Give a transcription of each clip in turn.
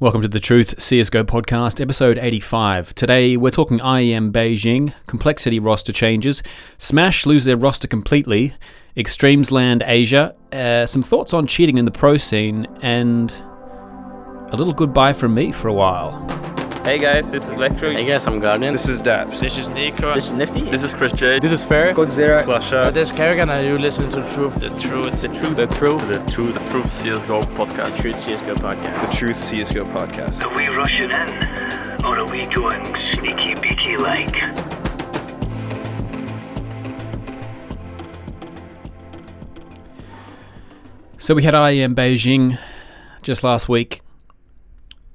Welcome to the Truth CSGO podcast, episode 85. Today we're talking IEM Beijing, complexity roster changes, Smash lose their roster completely, Extremesland Asia, uh, some thoughts on cheating in the pro scene, and a little goodbye from me for a while. Hey guys, this is Electro. Hey guys, I'm Guardian. This is Daps. This is Nico. This is Nifty. This is Chris J. This is Fair. Godzilla. Flasha. Oh, this is Karrigan and you listen to the Truth. The Truth. The Truth. The Truth. The Truth. The Truth CSGO podcast. The Truth CSGO podcast. The Truth CSGO podcast. Are we rushing in? Or are we going sneaky beaky like? So we had IEM Beijing just last week.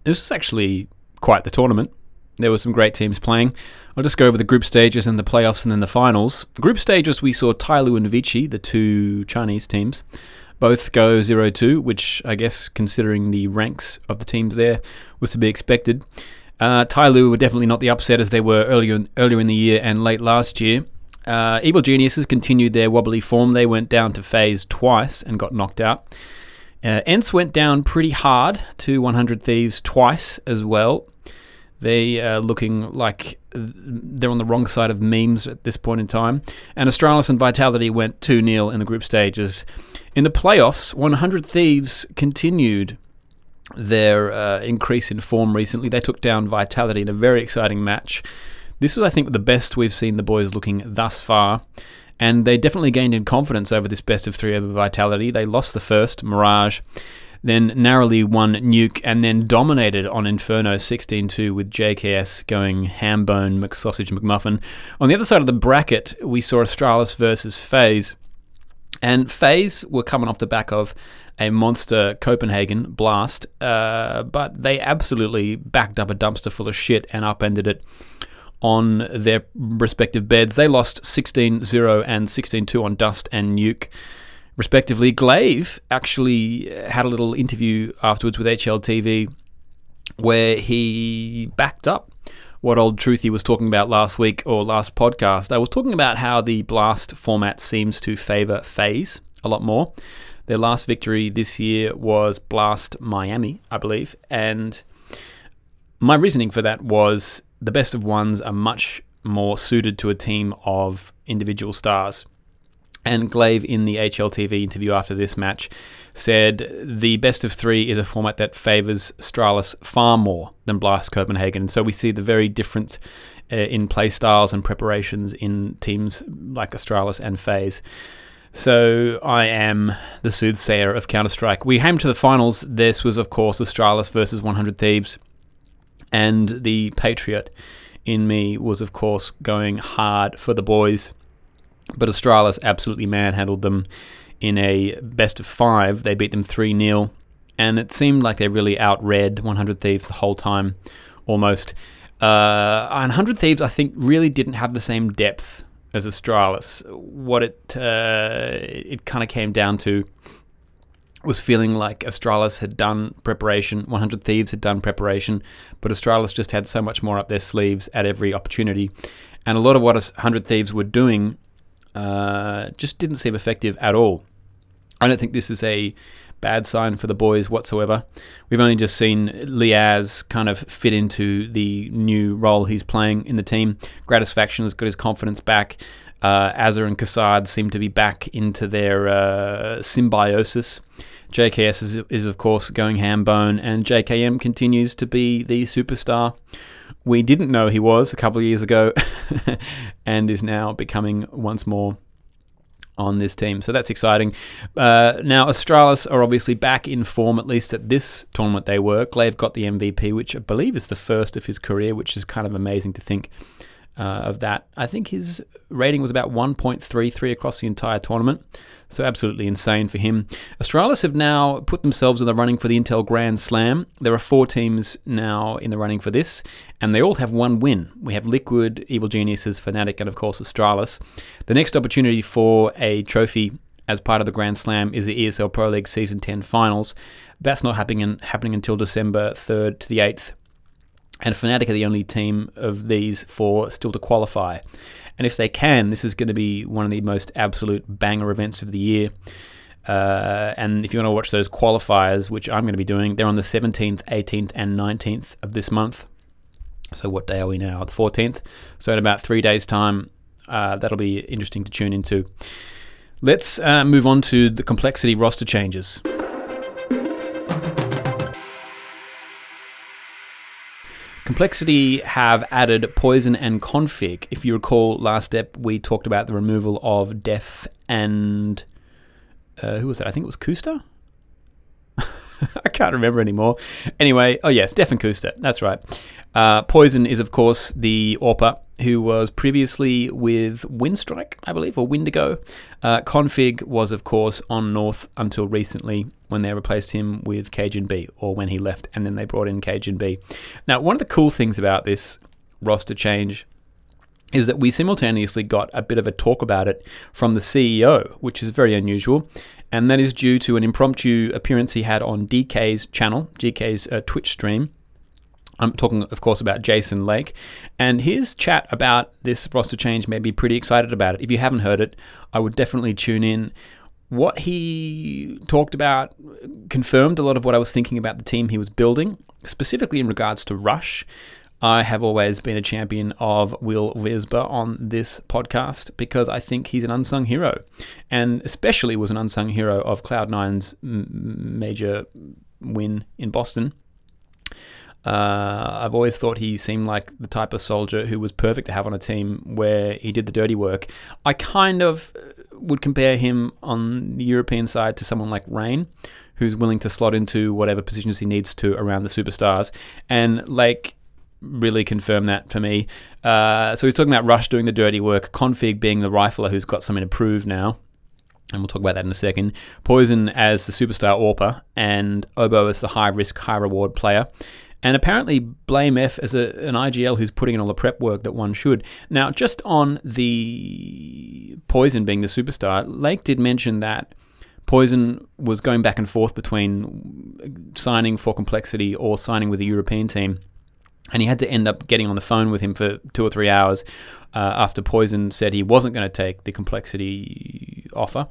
This was actually quite the tournament. There were some great teams playing. I'll just go over the group stages and the playoffs and then the finals. Group stages, we saw Tyloo and Vici, the two Chinese teams, both go 0 2, which I guess, considering the ranks of the teams there, was to be expected. Uh, Tyloo were definitely not the upset as they were earlier in, earlier in the year and late last year. Uh, Evil Geniuses continued their wobbly form. They went down to FaZe twice and got knocked out. Uh, ENCE went down pretty hard to 100 Thieves twice as well. They are looking like they're on the wrong side of memes at this point in time. And Astralis and Vitality went 2 0 in the group stages. In the playoffs, 100 Thieves continued their uh, increase in form recently. They took down Vitality in a very exciting match. This was, I think, the best we've seen the boys looking thus far. And they definitely gained in confidence over this best of three over Vitality. They lost the first, Mirage, then narrowly won Nuke, and then dominated on Inferno 16 2 with JKS going ham hambone, McSausage, McMuffin. On the other side of the bracket, we saw Astralis versus FaZe. And FaZe were coming off the back of a monster Copenhagen blast, uh, but they absolutely backed up a dumpster full of shit and upended it on their respective beds. They lost 16 0 and 16 2 on Dust and Nuke, respectively. Glaive actually uh, had a little interview afterwards with HLTV where he backed up what old Truthy was talking about last week or last podcast. I was talking about how the Blast format seems to favour FaZe a lot more. Their last victory this year was Blast Miami, I believe, and my reasoning for that was the best of ones are much more suited to a team of individual stars. And Glaive, in the HLTV interview after this match, said the best of three is a format that favours Astralis far more than Blast Copenhagen. And so we see the very difference uh, in play styles and preparations in teams like Astralis and FaZe. So I am the soothsayer of Counter Strike. We came to the finals. This was, of course, Astralis versus 100 Thieves. And the Patriot in me was, of course, going hard for the boys. But Astralis absolutely manhandled them in a best of five. They beat them 3 0. And it seemed like they really outread 100 Thieves the whole time, almost. Uh, 100 Thieves, I think, really didn't have the same depth as Astralis. What it uh, it kind of came down to was feeling like Astralis had done preparation, 100 Thieves had done preparation, but Astralis just had so much more up their sleeves at every opportunity. And a lot of what 100 Thieves were doing uh, just didn't seem effective at all. I don't think this is a bad sign for the boys whatsoever. We've only just seen Liazz kind of fit into the new role he's playing in the team. Gratisfaction has got his confidence back. Uh, and Kassad seem to be back into their uh, symbiosis. JKS is, is, of course, going ham bone, and JKM continues to be the superstar we didn't know he was a couple of years ago and is now becoming once more on this team. So that's exciting. Uh, now, Astralis are obviously back in form, at least at this tournament they were. Glaive got the MVP, which I believe is the first of his career, which is kind of amazing to think uh, of that. I think his rating was about 1.33 across the entire tournament. So absolutely insane for him. Astralis have now put themselves in the running for the Intel Grand Slam. There are four teams now in the running for this, and they all have one win. We have Liquid, Evil Geniuses, Fnatic, and of course Astralis. The next opportunity for a trophy as part of the Grand Slam is the ESL Pro League Season 10 Finals. That's not happening happening until December 3rd to the 8th. And Fnatic are the only team of these four still to qualify. And if they can, this is going to be one of the most absolute banger events of the year. Uh, and if you want to watch those qualifiers, which I'm going to be doing, they're on the 17th, 18th, and 19th of this month. So what day are we now? The 14th. So in about three days' time, uh, that'll be interesting to tune into. Let's uh, move on to the complexity roster changes. Complexity have added Poison and Config. If you recall, last step we talked about the removal of Def and uh, who was that? I think it was Kusta. I can't remember anymore. Anyway, oh yes, Def and Kusta. That's right. Uh, Poison is of course the AWPer who was previously with Windstrike, I believe, or Windigo. Uh, Config was of course on North until recently when they replaced him with cajunb, or when he left and then they brought in cajunb. Now, one of the cool things about this roster change is that we simultaneously got a bit of a talk about it from the CEO, which is very unusual. And that is due to an impromptu appearance he had on DK's channel, DK's uh, Twitch stream. I'm talking, of course, about Jason Lake. And his chat about this roster change made me pretty excited about it. If you haven't heard it, I would definitely tune in. What he talked about confirmed a lot of what I was thinking about the team he was building, specifically in regards to Rush. I have always been a champion of Will Wierzba on this podcast because I think he's an unsung hero, and especially was an unsung hero of Cloud9's major win in Boston. Uh, I've always thought he seemed like the type of soldier who was perfect to have on a team where he did the dirty work. I kind of would compare him on the European side to someone like Rain, who's willing to slot into whatever positions he needs to around the superstars. And Lake really confirmed that for me. Uh, so he's talking about Rush doing the dirty work, Config being the rifler who's got something to prove now. And we'll talk about that in a second. Poison as the superstar AWPer, and Obo as the high risk, high reward player and apparently blameF as a, an IGL who's putting in all the prep work that one should. Now, just on the Poison being the superstar, Lake did mention that Poison was going back and forth between signing for Complexity or signing with a European team. And he had to end up getting on the phone with him for two or three hours uh, after Poison said he wasn't going to take the Complexity offer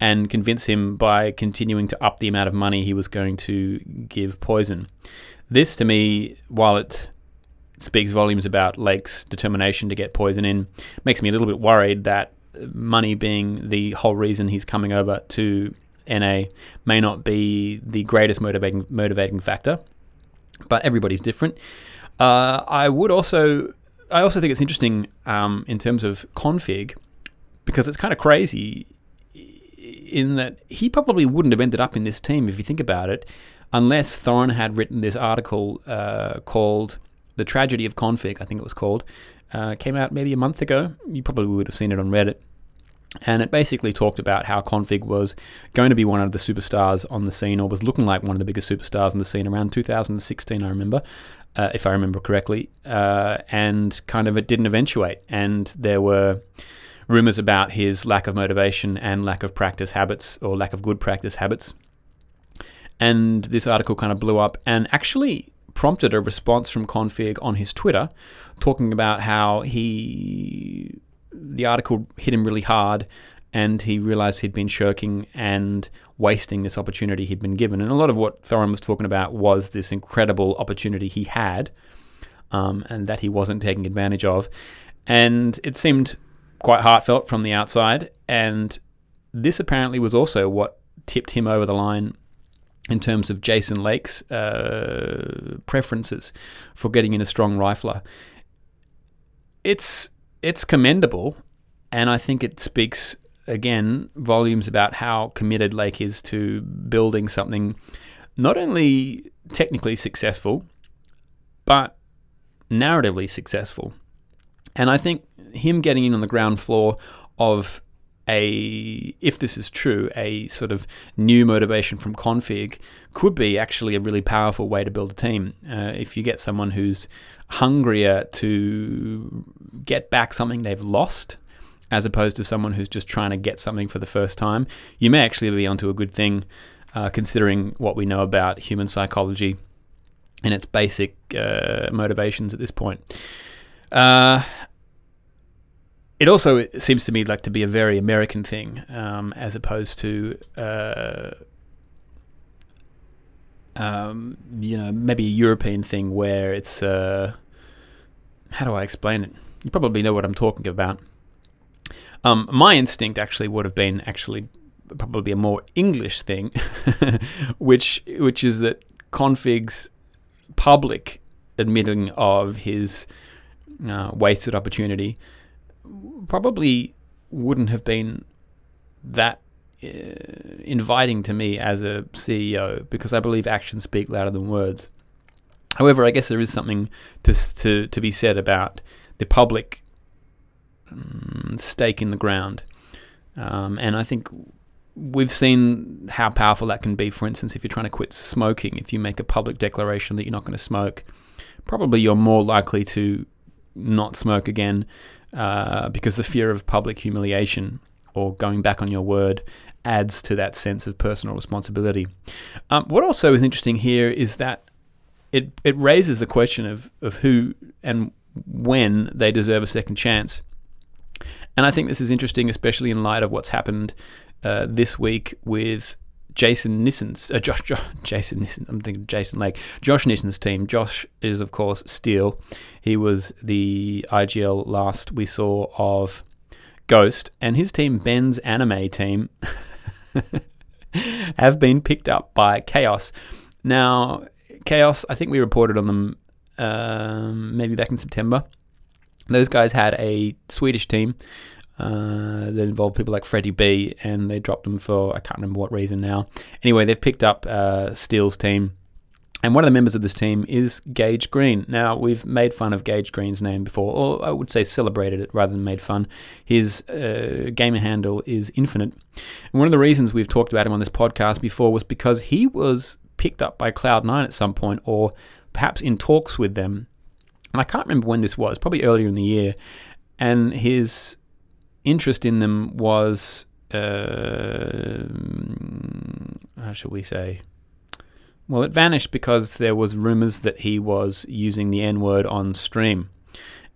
and convince him by continuing to up the amount of money he was going to give Poison. This, to me, while it speaks volumes about Lake's determination to get poison in, makes me a little bit worried that money being the whole reason he's coming over to NA may not be the greatest motivating motivating factor. But everybody's different. Uh, I would also, I also think it's interesting um, in terms of config because it's kind of crazy in that he probably wouldn't have ended up in this team if you think about it unless Thorin had written this article uh, called The Tragedy of Config, I think it was called. Uh, came out maybe a month ago. You probably would have seen it on Reddit. And it basically talked about how Config was going to be one of the superstars on the scene, or was looking like one of the biggest superstars on the scene around 2016, I remember, uh, if I remember correctly. Uh, and kind of it didn't eventuate. And there were rumors about his lack of motivation and lack of practice habits, or lack of good practice habits. And this article kind of blew up and actually prompted a response from Config on his Twitter talking about how he the article hit him really hard and he realized he'd been shirking and wasting this opportunity he'd been given. And a lot of what Thorin was talking about was this incredible opportunity he had um, and that he wasn't taking advantage of. And it seemed quite heartfelt from the outside. And this apparently was also what tipped him over the line in terms of Jason Lake's uh, preferences for getting in a strong rifler. It's it's commendable, and I think it speaks again volumes about how committed Lake is to building something not only technically successful, but narratively successful. And I think him getting in on the ground floor of a, if this is true, a sort of new motivation from config could be actually a really powerful way to build a team. Uh, if you get someone who's hungrier to get back something they've lost, as opposed to someone who's just trying to get something for the first time, you may actually be onto a good thing, uh, considering what we know about human psychology and its basic uh, motivations at this point. Uh, it also it seems to me like to be a very American thing, um, as opposed to uh, um, you know maybe a European thing where it's uh, how do I explain it? You probably know what I'm talking about. Um, my instinct actually would have been actually probably a more English thing, which which is that Config's public admitting of his uh, wasted opportunity probably wouldn't have been that uh, inviting to me as a CEO because I believe actions speak louder than words. However, I guess there is something to to to be said about the public um, stake in the ground, um, and I think we've seen how powerful that can be. For instance, if you're trying to quit smoking, if you make a public declaration that you're not going to smoke, probably you're more likely to not smoke again uh, because the fear of public humiliation or going back on your word adds to that sense of personal responsibility. Um, what also is interesting here is that it it raises the question of of who and when they deserve a second chance. And I think this is interesting, especially in light of what's happened uh, this week with Jason Nissen's, uh, Josh, Josh, Jason Nissen, I'm thinking Jason Lake, Josh Nissen's team. Josh is, of course, Steel. He was the IGL last we saw of Ghost, and his team, Ben's anime team, have been picked up by Chaos. Now, Chaos, I think we reported on them um, maybe back in September. Those guys had a Swedish team uh, that involved people like Freddie B, and they dropped them for I can't remember what reason now. Anyway, they've picked up uh, Steele's team, and one of the members of this team is Gage Green. Now, we've made fun of Gage Green's name before, or I would say celebrated it rather than made fun. His uh, gamer handle is Infinite. And one of the reasons we've talked about him on this podcast before was because he was picked up by Cloud9 at some point, or perhaps in talks with them. I can't remember when this was, probably earlier in the year. And his interest in them was, uh, how shall we say? Well, it vanished because there was rumors that he was using the N word on stream,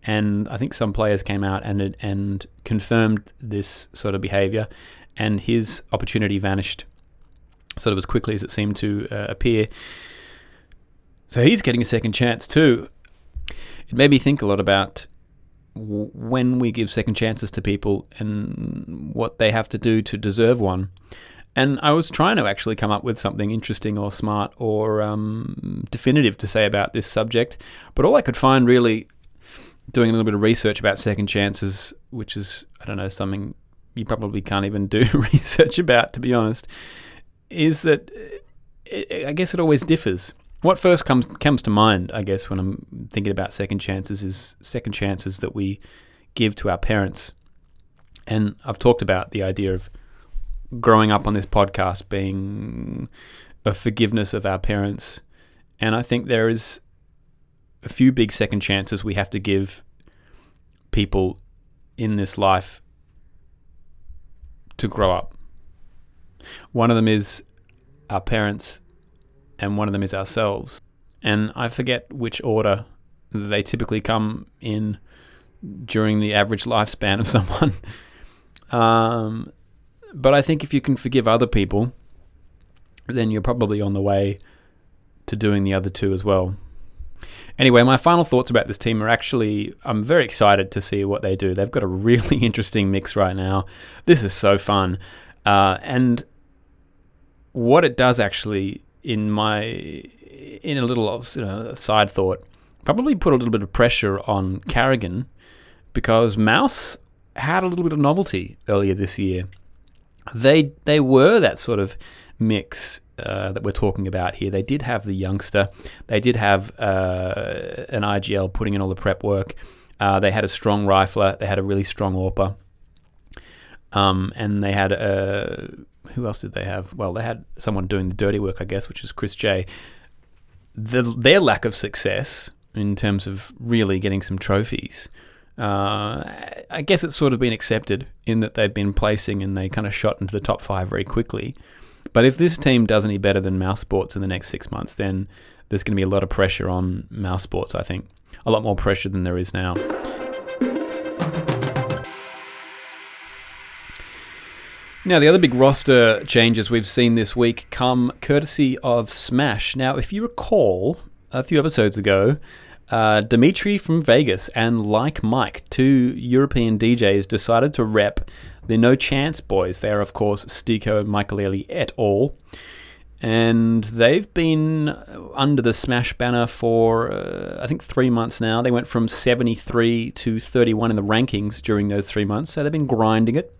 and I think some players came out and and confirmed this sort of behavior, and his opportunity vanished, sort of as quickly as it seemed to uh, appear. So he's getting a second chance too. It made me think a lot about when we give second chances to people and what they have to do to deserve one. And I was trying to actually come up with something interesting or smart or um, definitive to say about this subject, but all I could find really doing a little bit of research about second chances, which is, I don't know, something you probably can't even do research about, to be honest, is that it, I guess it always differs. What first comes comes to mind, I guess, when I'm thinking about second chances is second chances that we give to our parents. And I've talked about the idea of growing up on this podcast being a forgiveness of our parents. And I think there is a few big second chances we have to give people in this life to grow up. One of them is our parents and one of them is ourselves. And I forget which order they typically come in during the average lifespan of someone. um, but I think if you can forgive other people, then you're probably on the way to doing the other two as well. Anyway, my final thoughts about this team are actually I'm very excited to see what they do. They've got a really interesting mix right now. This is so fun. Uh, and what it does actually in my in a little you know, side thought, probably put a little bit of pressure on Karrigan because Mouse had a little bit of novelty earlier this year. They they were that sort of mix uh, that we're talking about here. They did have the youngster. They did have uh, an IGL putting in all the prep work. Uh, they had a strong rifler. They had a really strong AWPer. Um, and they had a who else did they have? Well, they had someone doing the dirty work, I guess, which is Chris J. The, their lack of success in terms of really getting some trophies, uh, I guess it's sort of been accepted in that they've been placing and they kind of shot into the top five very quickly. But if this team does any better than Mouse Sports in the next six months, then there's going to be a lot of pressure on Mouse Sports, I think. A lot more pressure than there is now. Now, the other big roster changes we've seen this week come courtesy of Smash. Now, if you recall, a few episodes ago, uh, Dimitri from Vegas and Like Mike, two European DJs, decided to rep the No Chance boys. They are, of course, Stico and Michael et al. And they've been under the Smash banner for, uh, I think, three months now. They went from 73 to 31 in the rankings during those three months, so they've been grinding it.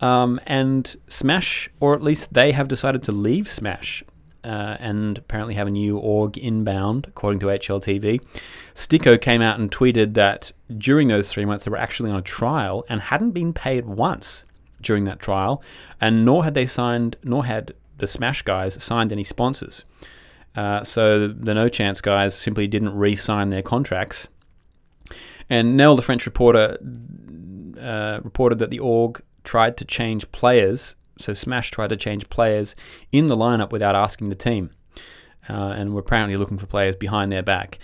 Um, and Smash, or at least they have decided to leave Smash uh, and apparently have a new org inbound, according to HLTV. Stico came out and tweeted that during those three months they were actually on a trial and hadn't been paid once during that trial, and nor had they signed, nor had the Smash guys signed any sponsors. Uh, so the No Chance guys simply didn't re sign their contracts. And Nell, the French reporter, uh, reported that the org tried to change players. So Smash tried to change players in the lineup without asking the team, uh, and were apparently looking for players behind their back.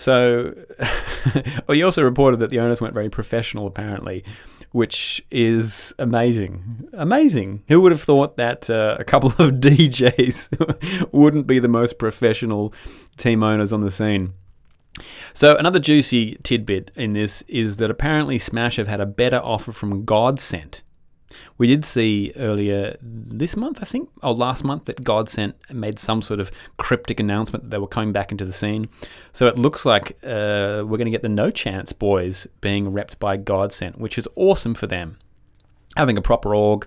So, well, he also reported that the owners weren't very professional, apparently, which is amazing. Amazing. Who would have thought that uh, a couple of DJs wouldn't be the most professional team owners on the scene? So, another juicy tidbit in this is that apparently Smash have had a better offer from Godsent we did see earlier this month, I think, or last month, that Godsent made some sort of cryptic announcement that they were coming back into the scene. So it looks like uh, we're going to get the No Chance boys being repped by Godsent, which is awesome for them. Having a proper org,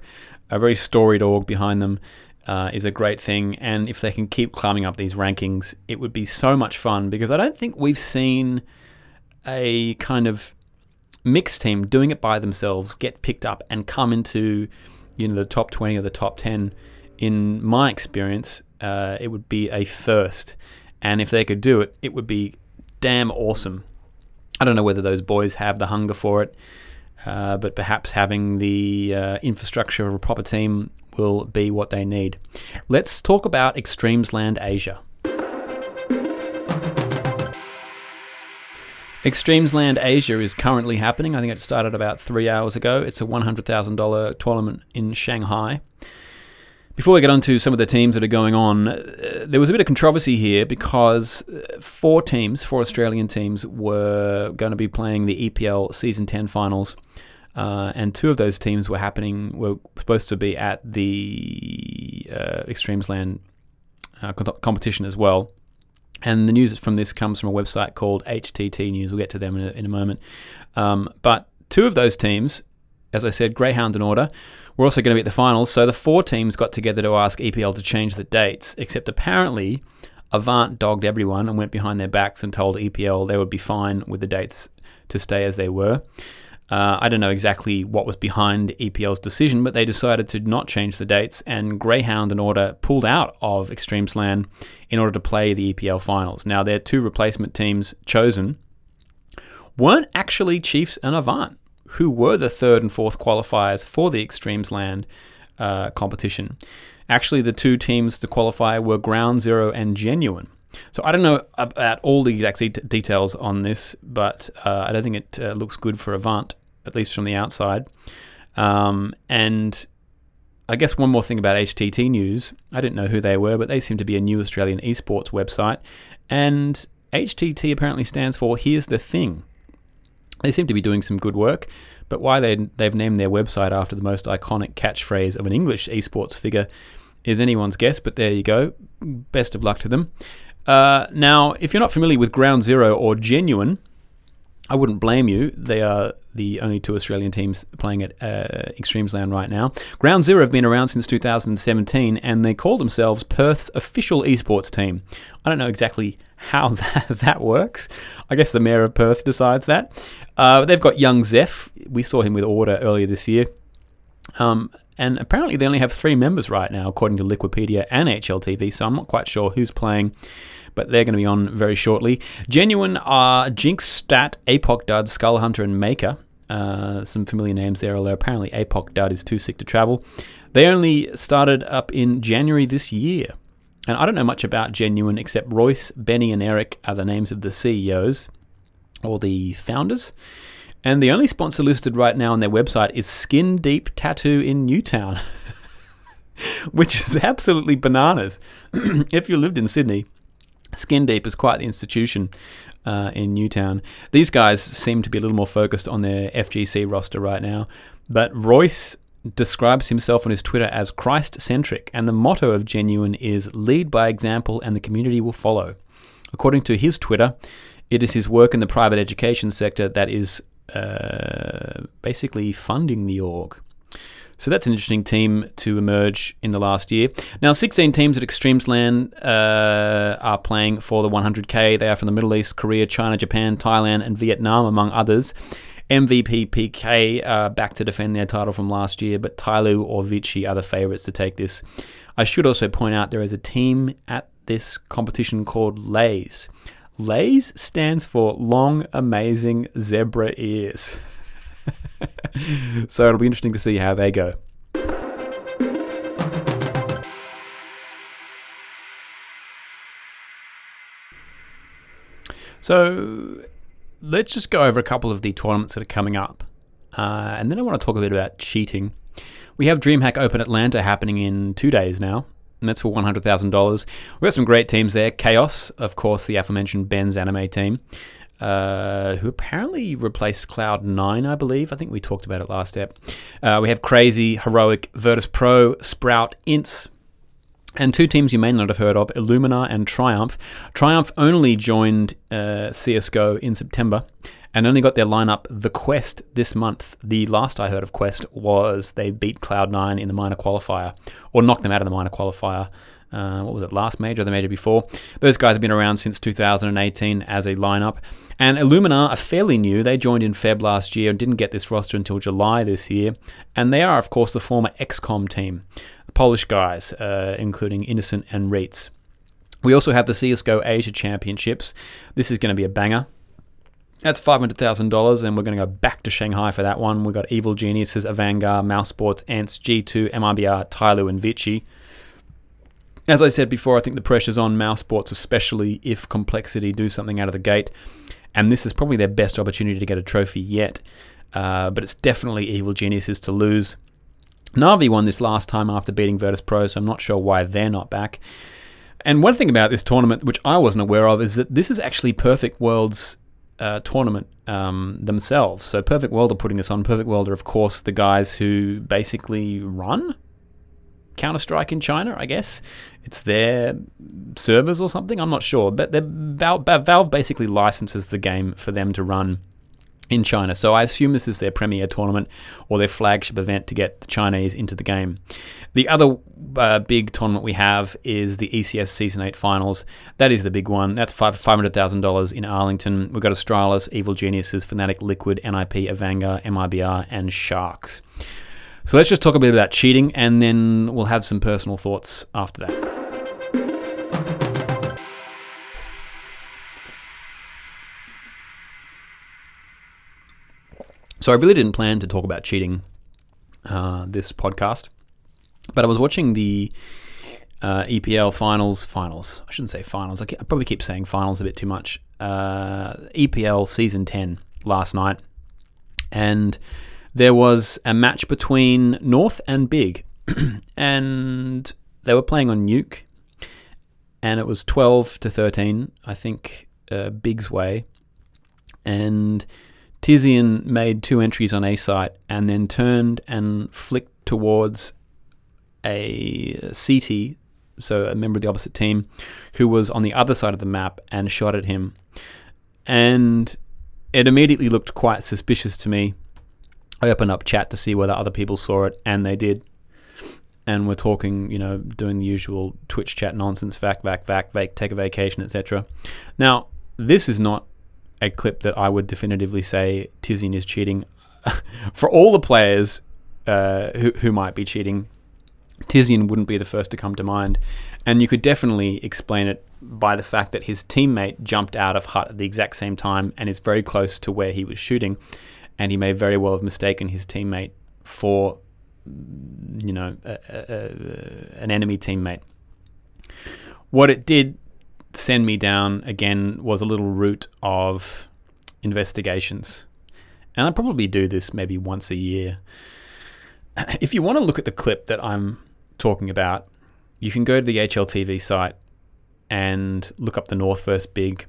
a very storied org behind them, uh, is a great thing. And if they can keep climbing up these rankings, it would be so much fun because I don't think we've seen a kind of mixed team doing it by themselves get picked up and come into you know the top 20 or the top 10 in my experience uh, it would be a first. And if they could do it it would be damn awesome. I don't know whether those boys have the hunger for it uh, but perhaps having the uh, infrastructure of a proper team will be what they need. Let's talk about extremesland asia Extremesland Asia is currently happening. I think it started about three hours ago. It's a $100,000 tournament in Shanghai. Before we get on to some of the teams that are going on, uh, there was a bit of controversy here because uh, four teams, four Australian teams, were going to be playing the EPL Season 10 finals. Uh, and two of those teams were happening, were supposed to be at the uh, Extremesland uh, competition as well. And the news from this comes from a website called HTT News. We'll get to them in a, in a moment. Um, but two of those teams, as I said, Greyhound and Order, were also going to be at the finals. So the four teams got together to ask EPL to change the dates, except apparently Avant dogged everyone and went behind their backs and told EPL they would be fine with the dates to stay as they were. Uh, I don't know exactly what was behind EPL's decision, but they decided to not change the dates, and Greyhound and Order pulled out of Extremesland in order to play the EPL finals. Now, their two replacement teams chosen weren't actually Chiefs and Avant, who were the third and fourth qualifiers for the Extremesland uh, competition. Actually, the two teams to qualify were Ground Zero and Genuine. So I don't know about all the exact details on this, but uh, I don't think it uh, looks good for Avant at least from the outside. Um, and I guess one more thing about HTT News. I didn't know who they were, but they seem to be a new Australian esports website. And HTT apparently stands for Here's the Thing. They seem to be doing some good work, but why they, they've named their website after the most iconic catchphrase of an English esports figure is anyone's guess, but there you go. Best of luck to them. Uh, now, if you're not familiar with Ground Zero or Genuine, I wouldn't blame you. They are the only two Australian teams playing at uh, Extremesland right now. Ground Zero have been around since 2017 and they call themselves Perth's official esports team. I don't know exactly how that, that works. I guess the mayor of Perth decides that. Uh, they've got young Zeph. We saw him with Order earlier this year. Um, and apparently they only have three members right now, according to Liquipedia and HLTV, so I'm not quite sure who's playing but they're going to be on very shortly. Genuine are Jinx, Stat, Apoc Dud, Skull Hunter, and Maker. Uh, some familiar names there, although apparently Apoc Dud is too sick to travel. They only started up in January this year. And I don't know much about Genuine except Royce, Benny, and Eric are the names of the CEOs or the founders. And the only sponsor listed right now on their website is Skin Deep Tattoo in Newtown, which is absolutely bananas. if you lived in Sydney, Skin Deep is quite the institution uh, in Newtown. These guys seem to be a little more focused on their FGC roster right now, but Royce describes himself on his Twitter as Christ centric, and the motto of Genuine is lead by example and the community will follow. According to his Twitter, it is his work in the private education sector that is uh, basically funding the org. So that's an interesting team to emerge in the last year. Now, 16 teams at Extremesland uh, are playing for the 100k. They are from the Middle East, Korea, China, Japan, Thailand, and Vietnam, among others. MVP PK uh, back to defend their title from last year, but Tyloo or Vici are the favourites to take this. I should also point out there is a team at this competition called Lays. Lays stands for Long Amazing Zebra Ears. so it'll be interesting to see how they go. So let's just go over a couple of the tournaments that are coming up. Uh, and then I want to talk a bit about cheating. We have DreamHack Open Atlanta happening in two days now, and that's for $100,000. We've got some great teams there. Chaos, of course, the aforementioned Ben's anime team, uh, who apparently replaced Cloud9, I believe. I think we talked about it last step. Uh, we have Crazy, Heroic, Virtus Pro, Sprout, INTZ, and two teams you may not have heard of, Illuminar and Triumph. Triumph only joined uh, CSGO in September and only got their lineup, The Quest, this month. The last I heard of Quest was they beat Cloud9 in the minor qualifier, or knocked them out of the minor qualifier. Uh, what was it, last major or the major before? Those guys have been around since 2018 as a lineup. And Illuminar are fairly new. They joined in Feb last year and didn't get this roster until July this year. And they are, of course, the former XCOM team. Polish guys, uh, including Innocent and Reatz. We also have the CSGO Asia Championships. This is going to be a banger. That's $500,000, and we're going to go back to Shanghai for that one. We've got Evil Geniuses, Avangar, Mouse Sports, ENCE, G2, MIBR, Tyloo, and Vici. As I said before, I think the pressure's on Mouse Sports, especially if Complexity do something out of the gate. And this is probably their best opportunity to get a trophy yet. Uh, but it's definitely Evil Geniuses to lose. Navi won this last time after beating Virtus Pro, so I'm not sure why they're not back. And one thing about this tournament, which I wasn't aware of, is that this is actually Perfect World's uh, tournament um, themselves. So Perfect World are putting this on. Perfect World are, of course, the guys who basically run Counter Strike in China. I guess it's their servers or something. I'm not sure, but Valve basically licenses the game for them to run in China. So I assume this is their premier tournament or their flagship event to get the Chinese into the game. The other uh, big tournament we have is the ECS Season 8 Finals. That is the big one. That's $500,000 in Arlington. We've got Astralis, Evil Geniuses, Fnatic, Liquid, NIP, Avangar, MIBR, and Sharks. So let's just talk a bit about cheating and then we'll have some personal thoughts after that. So I really didn't plan to talk about cheating uh, this podcast, but I was watching the uh, EPL finals. Finals. I shouldn't say finals. I, I, probably keep saying finals a bit too much. Uh, EPL season ten last night, and there was a match between North and Big, and they were playing on Nuke, and it was twelve to thirteen. I think uh, Big's way, and Tizian made two entries on A site and then turned and flicked towards a CT, so a member of the opposite team, who was on the other side of the map and shot at him. And it immediately looked quite suspicious to me. I opened up chat to see whether other people saw it, and they did. And we're talking, you know, doing the usual Twitch chat nonsense, vac, vac, vac, vac, take a vacation, etc. Now, this is not a clip that I would definitively say Tizian is cheating. For all the players uh, who, who might be cheating, Tizian wouldn't be the first to come to mind. And you could definitely explain it by the fact that his teammate jumped out of hut at the exact same time and is very close to where he was shooting. And he may very well have mistaken his teammate for, you know, a, a, a, an enemy teammate. What it did send me down again was a little route of investigations. and I probably do this maybe once a year. If you want to look at the clip that I'm talking about, you can go to the HLTV site and look up the North First Big,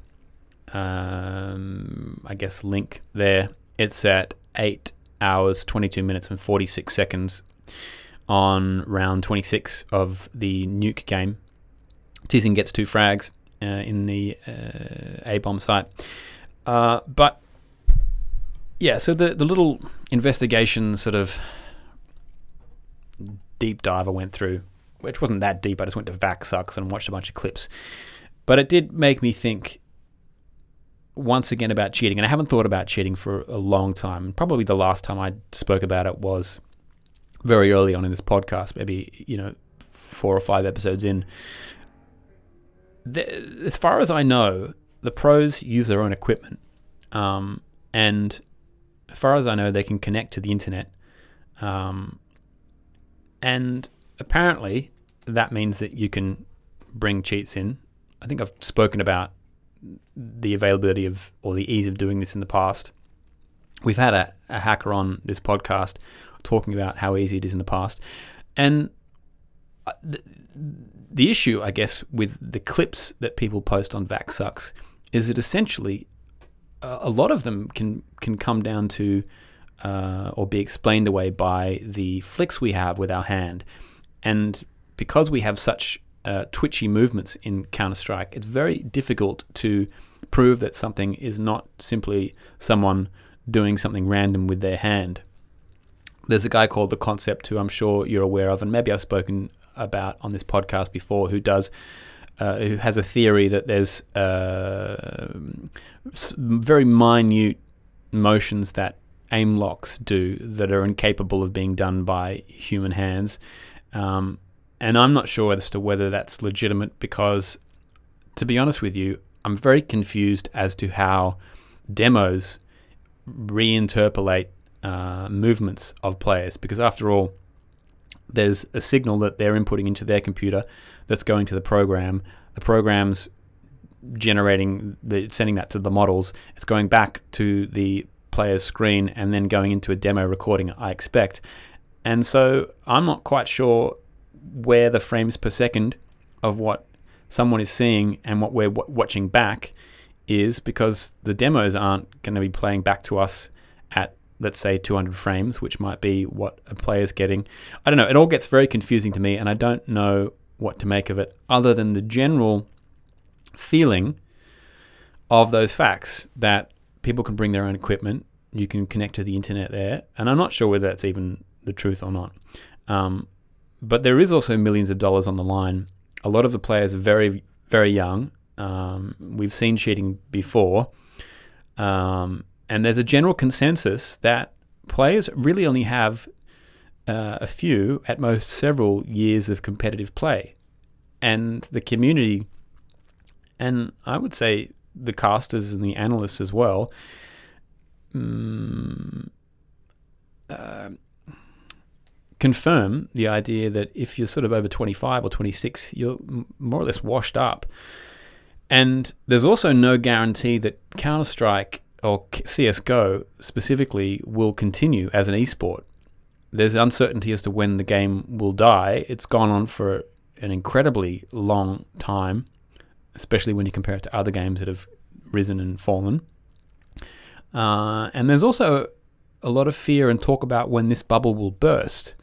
um, I guess, link there. It's at 8 hours, 22 minutes, and 46 seconds on round 26 of the nuke game. Tizian gets two frags uh, in the uh, A bomb site. Uh, but yeah, so the, the little investigation sort of deep dive I went through, which wasn't that deep, I just went to Vac Sucks and watched a bunch of clips. But it did make me think once again about cheating. And I haven't thought about cheating for a long time. Probably the last time I spoke about it was very early on in this podcast, maybe, you know, four or five episodes in. The, as far as I know, the pros use their own equipment. Um, and as far as I know, they can connect to the internet. Um, and apparently, that means that you can bring cheats in. I think I've spoken about the availability of or the ease of doing this in the past. We've had a, a hacker on this podcast talking about how easy it is in the past. And uh, the, the issue, I guess, with the clips that people post on VaxSucks is that essentially a lot of them can can come down to uh, or be explained away by the flicks we have with our hand, and because we have such uh, twitchy movements in Counter Strike, it's very difficult to prove that something is not simply someone doing something random with their hand. There's a guy called The Concept who I'm sure you're aware of, and maybe I've spoken about on this podcast before, who does. Uh, who has a theory that there's uh, very minute motions that aim locks do that are incapable of being done by human hands. Um, and I'm not sure as to whether that's legitimate because, to be honest with you, I'm very confused as to how demos reinterpolate uh, movements of players because, after all, there's a signal that they're inputting into their computer that's going to the program. The program's generating, the, sending that to the models. It's going back to the player's screen and then going into a demo recording, I expect. And so I'm not quite sure where the frames per second of what someone is seeing and what we're w- watching back is because the demos aren't going to be playing back to us at let's say 200 frames which might be what a player's getting. I don't know it all gets very confusing to me and i don't know what to make of it other than the general feeling of those facts that people can bring their own equipment you can connect to the internet there and i'm not sure whether that's even the truth or not. Um, but there is also millions of dollars on the line. A lot of the players are very, very young. Um, we've seen cheating before. Um, and there's a general consensus that players really only have uh, a few, at most several years of competitive play. And the community, and I would say the casters and the analysts as well, um, uh, confirm the idea that if you're sort of over 25 or 26, you're more or less washed up. And there's also no guarantee that Counter Strike or CSGO specifically will continue as an esport. There's uncertainty as to when the game will die. It's gone on for an incredibly long time, especially when you compare it to other games that have risen and fallen. Uh, and there's also a lot of fear and talk about when this bubble will burst.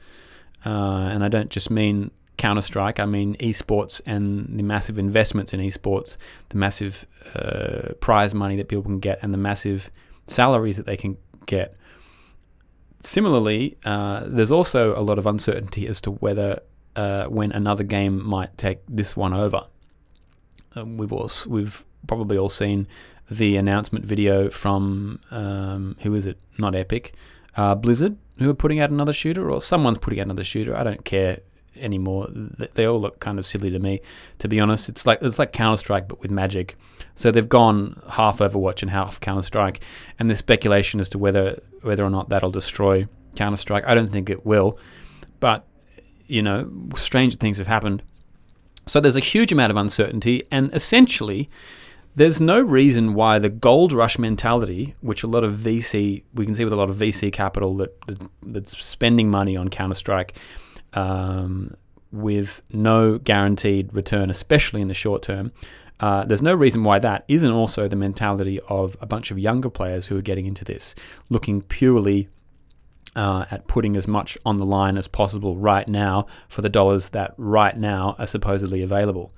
Uh, and I don't just mean Counter Strike, I mean esports and the massive investments in esports, the massive uh, prize money that people can get, and the massive salaries that they can get. Similarly, uh, there's also a lot of uncertainty as to whether uh, when another game might take this one over. Um, we've also, we've probably all seen the announcement video from um, who is it? Not Epic, uh, Blizzard, who are putting out another shooter, or someone's putting out another shooter. I don't care anymore. They all look kind of silly to me, to be honest. It's like it's like Counter Strike but with magic. So they've gone half Overwatch and half Counter Strike, and there's speculation as to whether whether or not that'll destroy Counter Strike. I don't think it will, but you know, stranger things have happened. So there's a huge amount of uncertainty, and essentially, there's no reason why the gold rush mentality, which a lot of VC, we can see with a lot of VC capital that, that that's spending money on Counter Strike, um, with no guaranteed return, especially in the short term. Uh, there's no reason why that isn't also the mentality of a bunch of younger players who are getting into this, looking purely uh, at putting as much on the line as possible right now for the dollars that right now are supposedly available.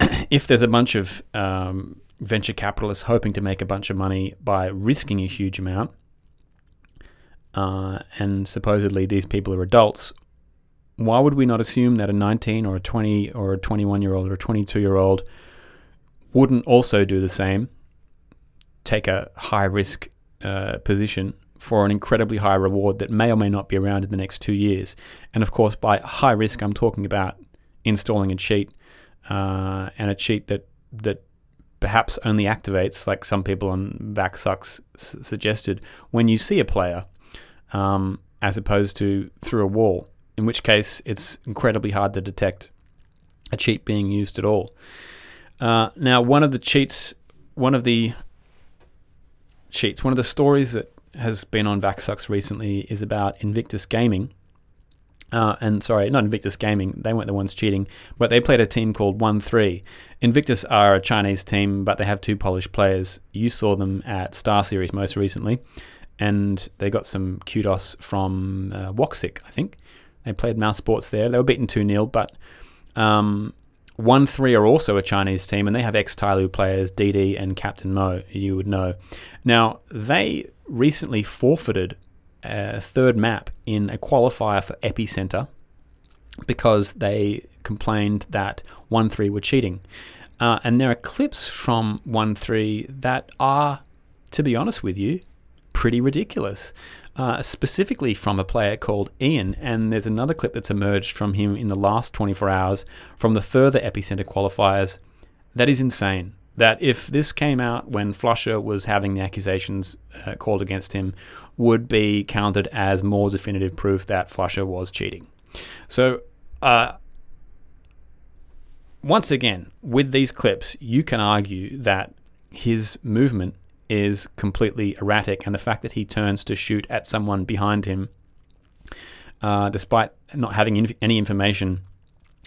if there's a bunch of um, venture capitalists hoping to make a bunch of money by risking a huge amount, uh, and supposedly these people are adults, why would we not assume that a 19 or a 20 or a 21 year old or a 22 year old wouldn't also do the same, take a high risk uh, position for an incredibly high reward that may or may not be around in the next two years? And of course, by high risk, I'm talking about installing a cheat uh, and a cheat that that perhaps only activates, like some people on VACsucks s- suggested, when you see a player, um, as opposed to through a wall in which case it's incredibly hard to detect a cheat being used at all. Uh, now, one of the cheats, one of the cheats, one of the stories that has been on VACsucks recently is about Invictus Gaming. Uh, and sorry, not Invictus Gaming, they weren't the ones cheating, but they played a team called 1 3. Invictus are a Chinese team, but they have two Polish players. You saw them at StarSeries most recently, and they got some kudos from uh, Woxic, I think. They played mousesports there. They were beaten 2 0, but um, 1 3 are also a Chinese team, and they have ex Tyloo players, DD and Captain Mo, you would know. Now, they recently forfeited a third map in a qualifier for Epicenter because they complained that 1 3 were cheating. Uh, and there are clips from 1 3 that are, to be honest with you, pretty ridiculous. Uh, specifically from a player called Ian, and there's another clip that's emerged from him in the last 24 hours from the further Epicenter qualifiers. That is insane. That if this came out when flusha was having the accusations uh, called against him, would be counted as more definitive proof that flusha was cheating. So, uh, once again, with these clips, you can argue that his movement is completely erratic, and the fact that he turns to shoot at someone behind him, uh, despite not having inf- any information,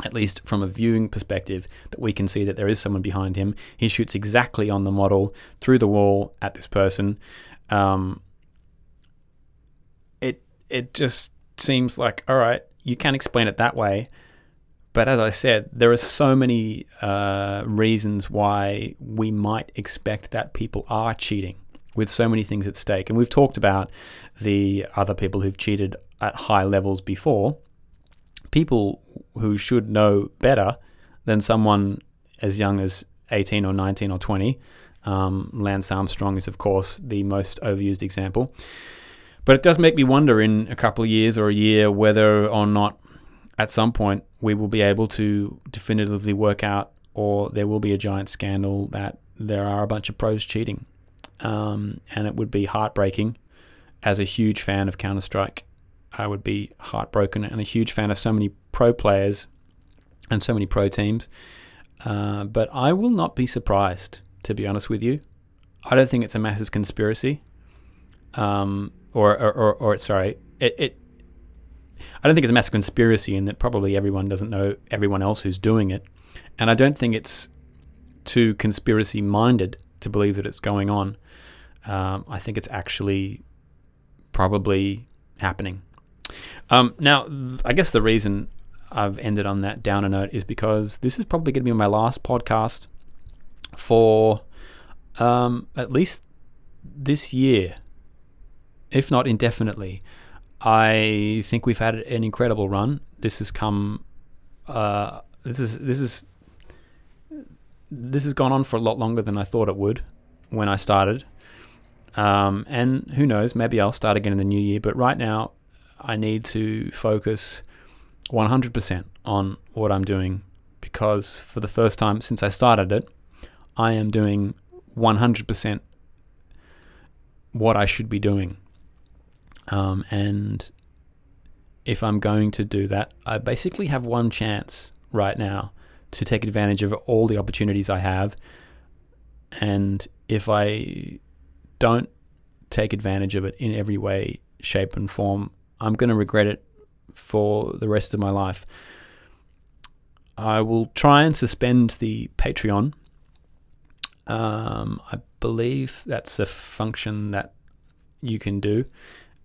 at least from a viewing perspective, that we can see that there is someone behind him, he shoots exactly on the model through the wall at this person. Um, it it just seems like all right, you can explain it that way. But as I said, there are so many uh, reasons why we might expect that people are cheating with so many things at stake. And we've talked about the other people who've cheated at high levels before. People who should know better than someone as young as 18 or 19 or 20. Um, Lance Armstrong is, of course, the most overused example. But it does make me wonder in a couple of years or a year whether or not at some point we will be able to definitively work out, or there will be a giant scandal that there are a bunch of pros cheating. Um, and it would be heartbreaking. As a huge fan of Counter Strike, I would be heartbroken and a huge fan of so many pro players and so many pro teams. Uh, but I will not be surprised, to be honest with you. I don't think it's a massive conspiracy. Um, or, or, or, or, sorry, it, it I don't think it's a massive conspiracy in that probably everyone doesn't know everyone else who's doing it. And I don't think it's too conspiracy minded to believe that it's going on. Um, I think it's actually probably happening. Um, now, I guess the reason I've ended on that downer note is because this is probably going to be my last podcast for um, at least this year, if not indefinitely. I think we've had an incredible run. This has come. Uh, this is this is this has gone on for a lot longer than I thought it would when I started. Um, and who knows? Maybe I'll start again in the new year. But right now, I need to focus 100% on what I'm doing because for the first time since I started it, I am doing 100% what I should be doing. Um, and if I'm going to do that, I basically have one chance right now to take advantage of all the opportunities I have And if I don't take advantage of it in every way, shape, and form, I'm going to regret it for the rest of my life. I will try and suspend the Patreon. Um, I believe that's a function that you can do.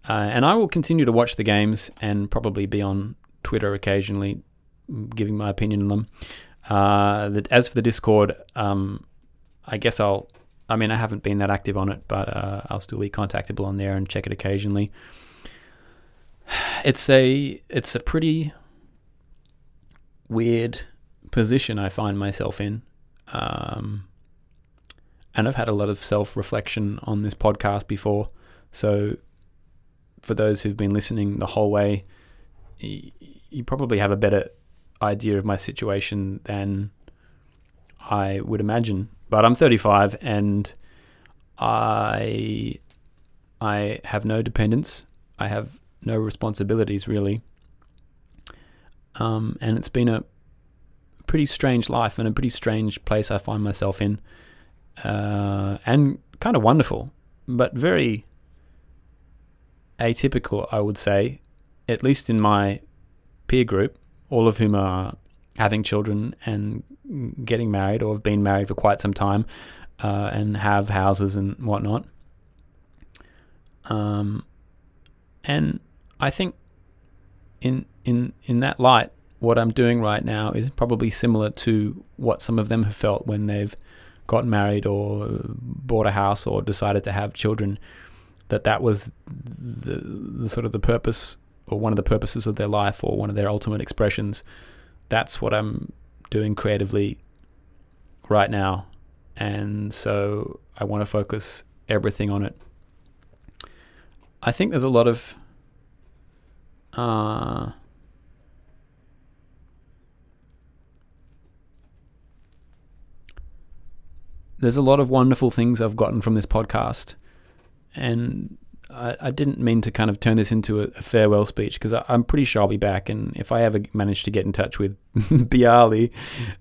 Uh, and I will continue to watch the games and probably be on Twitter occasionally, giving my opinion on them. Uh, the, as for the Discord, um, I guess I'll. I mean, I haven't been that active on it, but uh, I'll still be contactable on there and check it occasionally. It's a it's a pretty weird position I find myself in, um, and I've had a lot of self reflection on this podcast before. So, for those who've been listening the whole way, y- you probably have a better idea of my situation than I would imagine. But I'm 35 and I I have no dependents. I have no responsibilities really. Um, and it's been a pretty strange life and a pretty strange place I find myself in. Uh, and kind of wonderful, but very atypical, I would say, at least in my peer group, all of whom are having children and getting married or have been married for quite some time uh, and have houses and whatnot. Um, and I think in in in that light, what I'm doing right now is probably similar to what some of them have felt when they've got married or bought a house or decided to have children. That that was the, the sort of the purpose or one of the purposes of their life or one of their ultimate expressions. That's what I'm doing creatively right now. And so I want to focus everything on it. I think there's a lot of uh, there's a lot of wonderful things I've gotten from this podcast, and I, I didn't mean to kind of turn this into a, a farewell speech because I'm pretty sure I'll be back, and if I ever manage to get in touch with Bialy,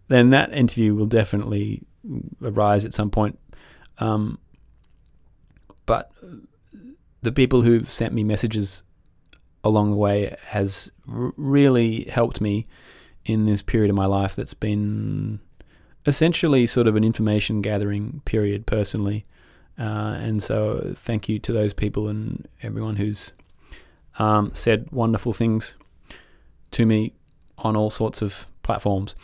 then that interview will definitely arise at some point. Um, but the people who've sent me messages along the way has r- really helped me in this period of my life that's been essentially sort of an information gathering period personally. Uh, and so thank you to those people and everyone who's um, said wonderful things to me on all sorts of platforms.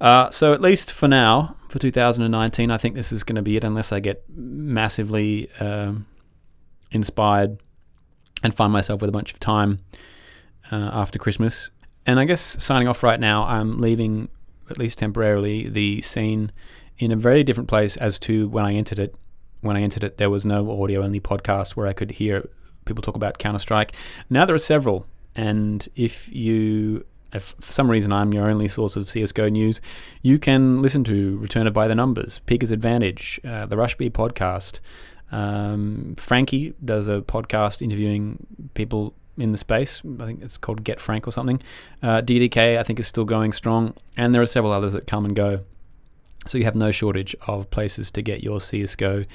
Uh, so at least for now, for 2019, I think this is going to be it, unless I get massively um, inspired and find myself with a bunch of time uh, after Christmas. And I guess signing off right now, I'm leaving, at least temporarily, the scene in a very different place as to when I entered it. When I entered it, there was no audio only podcast where I could hear people talk about Counter Strike. Now there are several. And if you, if for some reason I'm your only source of CSGO news, you can listen to Return of By the Numbers, Peeker's Advantage, uh, the Rush B podcast, um, Frankie does a podcast interviewing people in the space. I think it's called Get Frank or something. Uh, DDK, I think, is still going strong. And there are several others that come and go. So you have no shortage of places to get your CSGO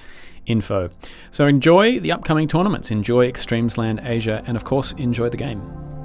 info. So enjoy the upcoming tournaments, enjoy Extremesland Asia, and of course, enjoy the game.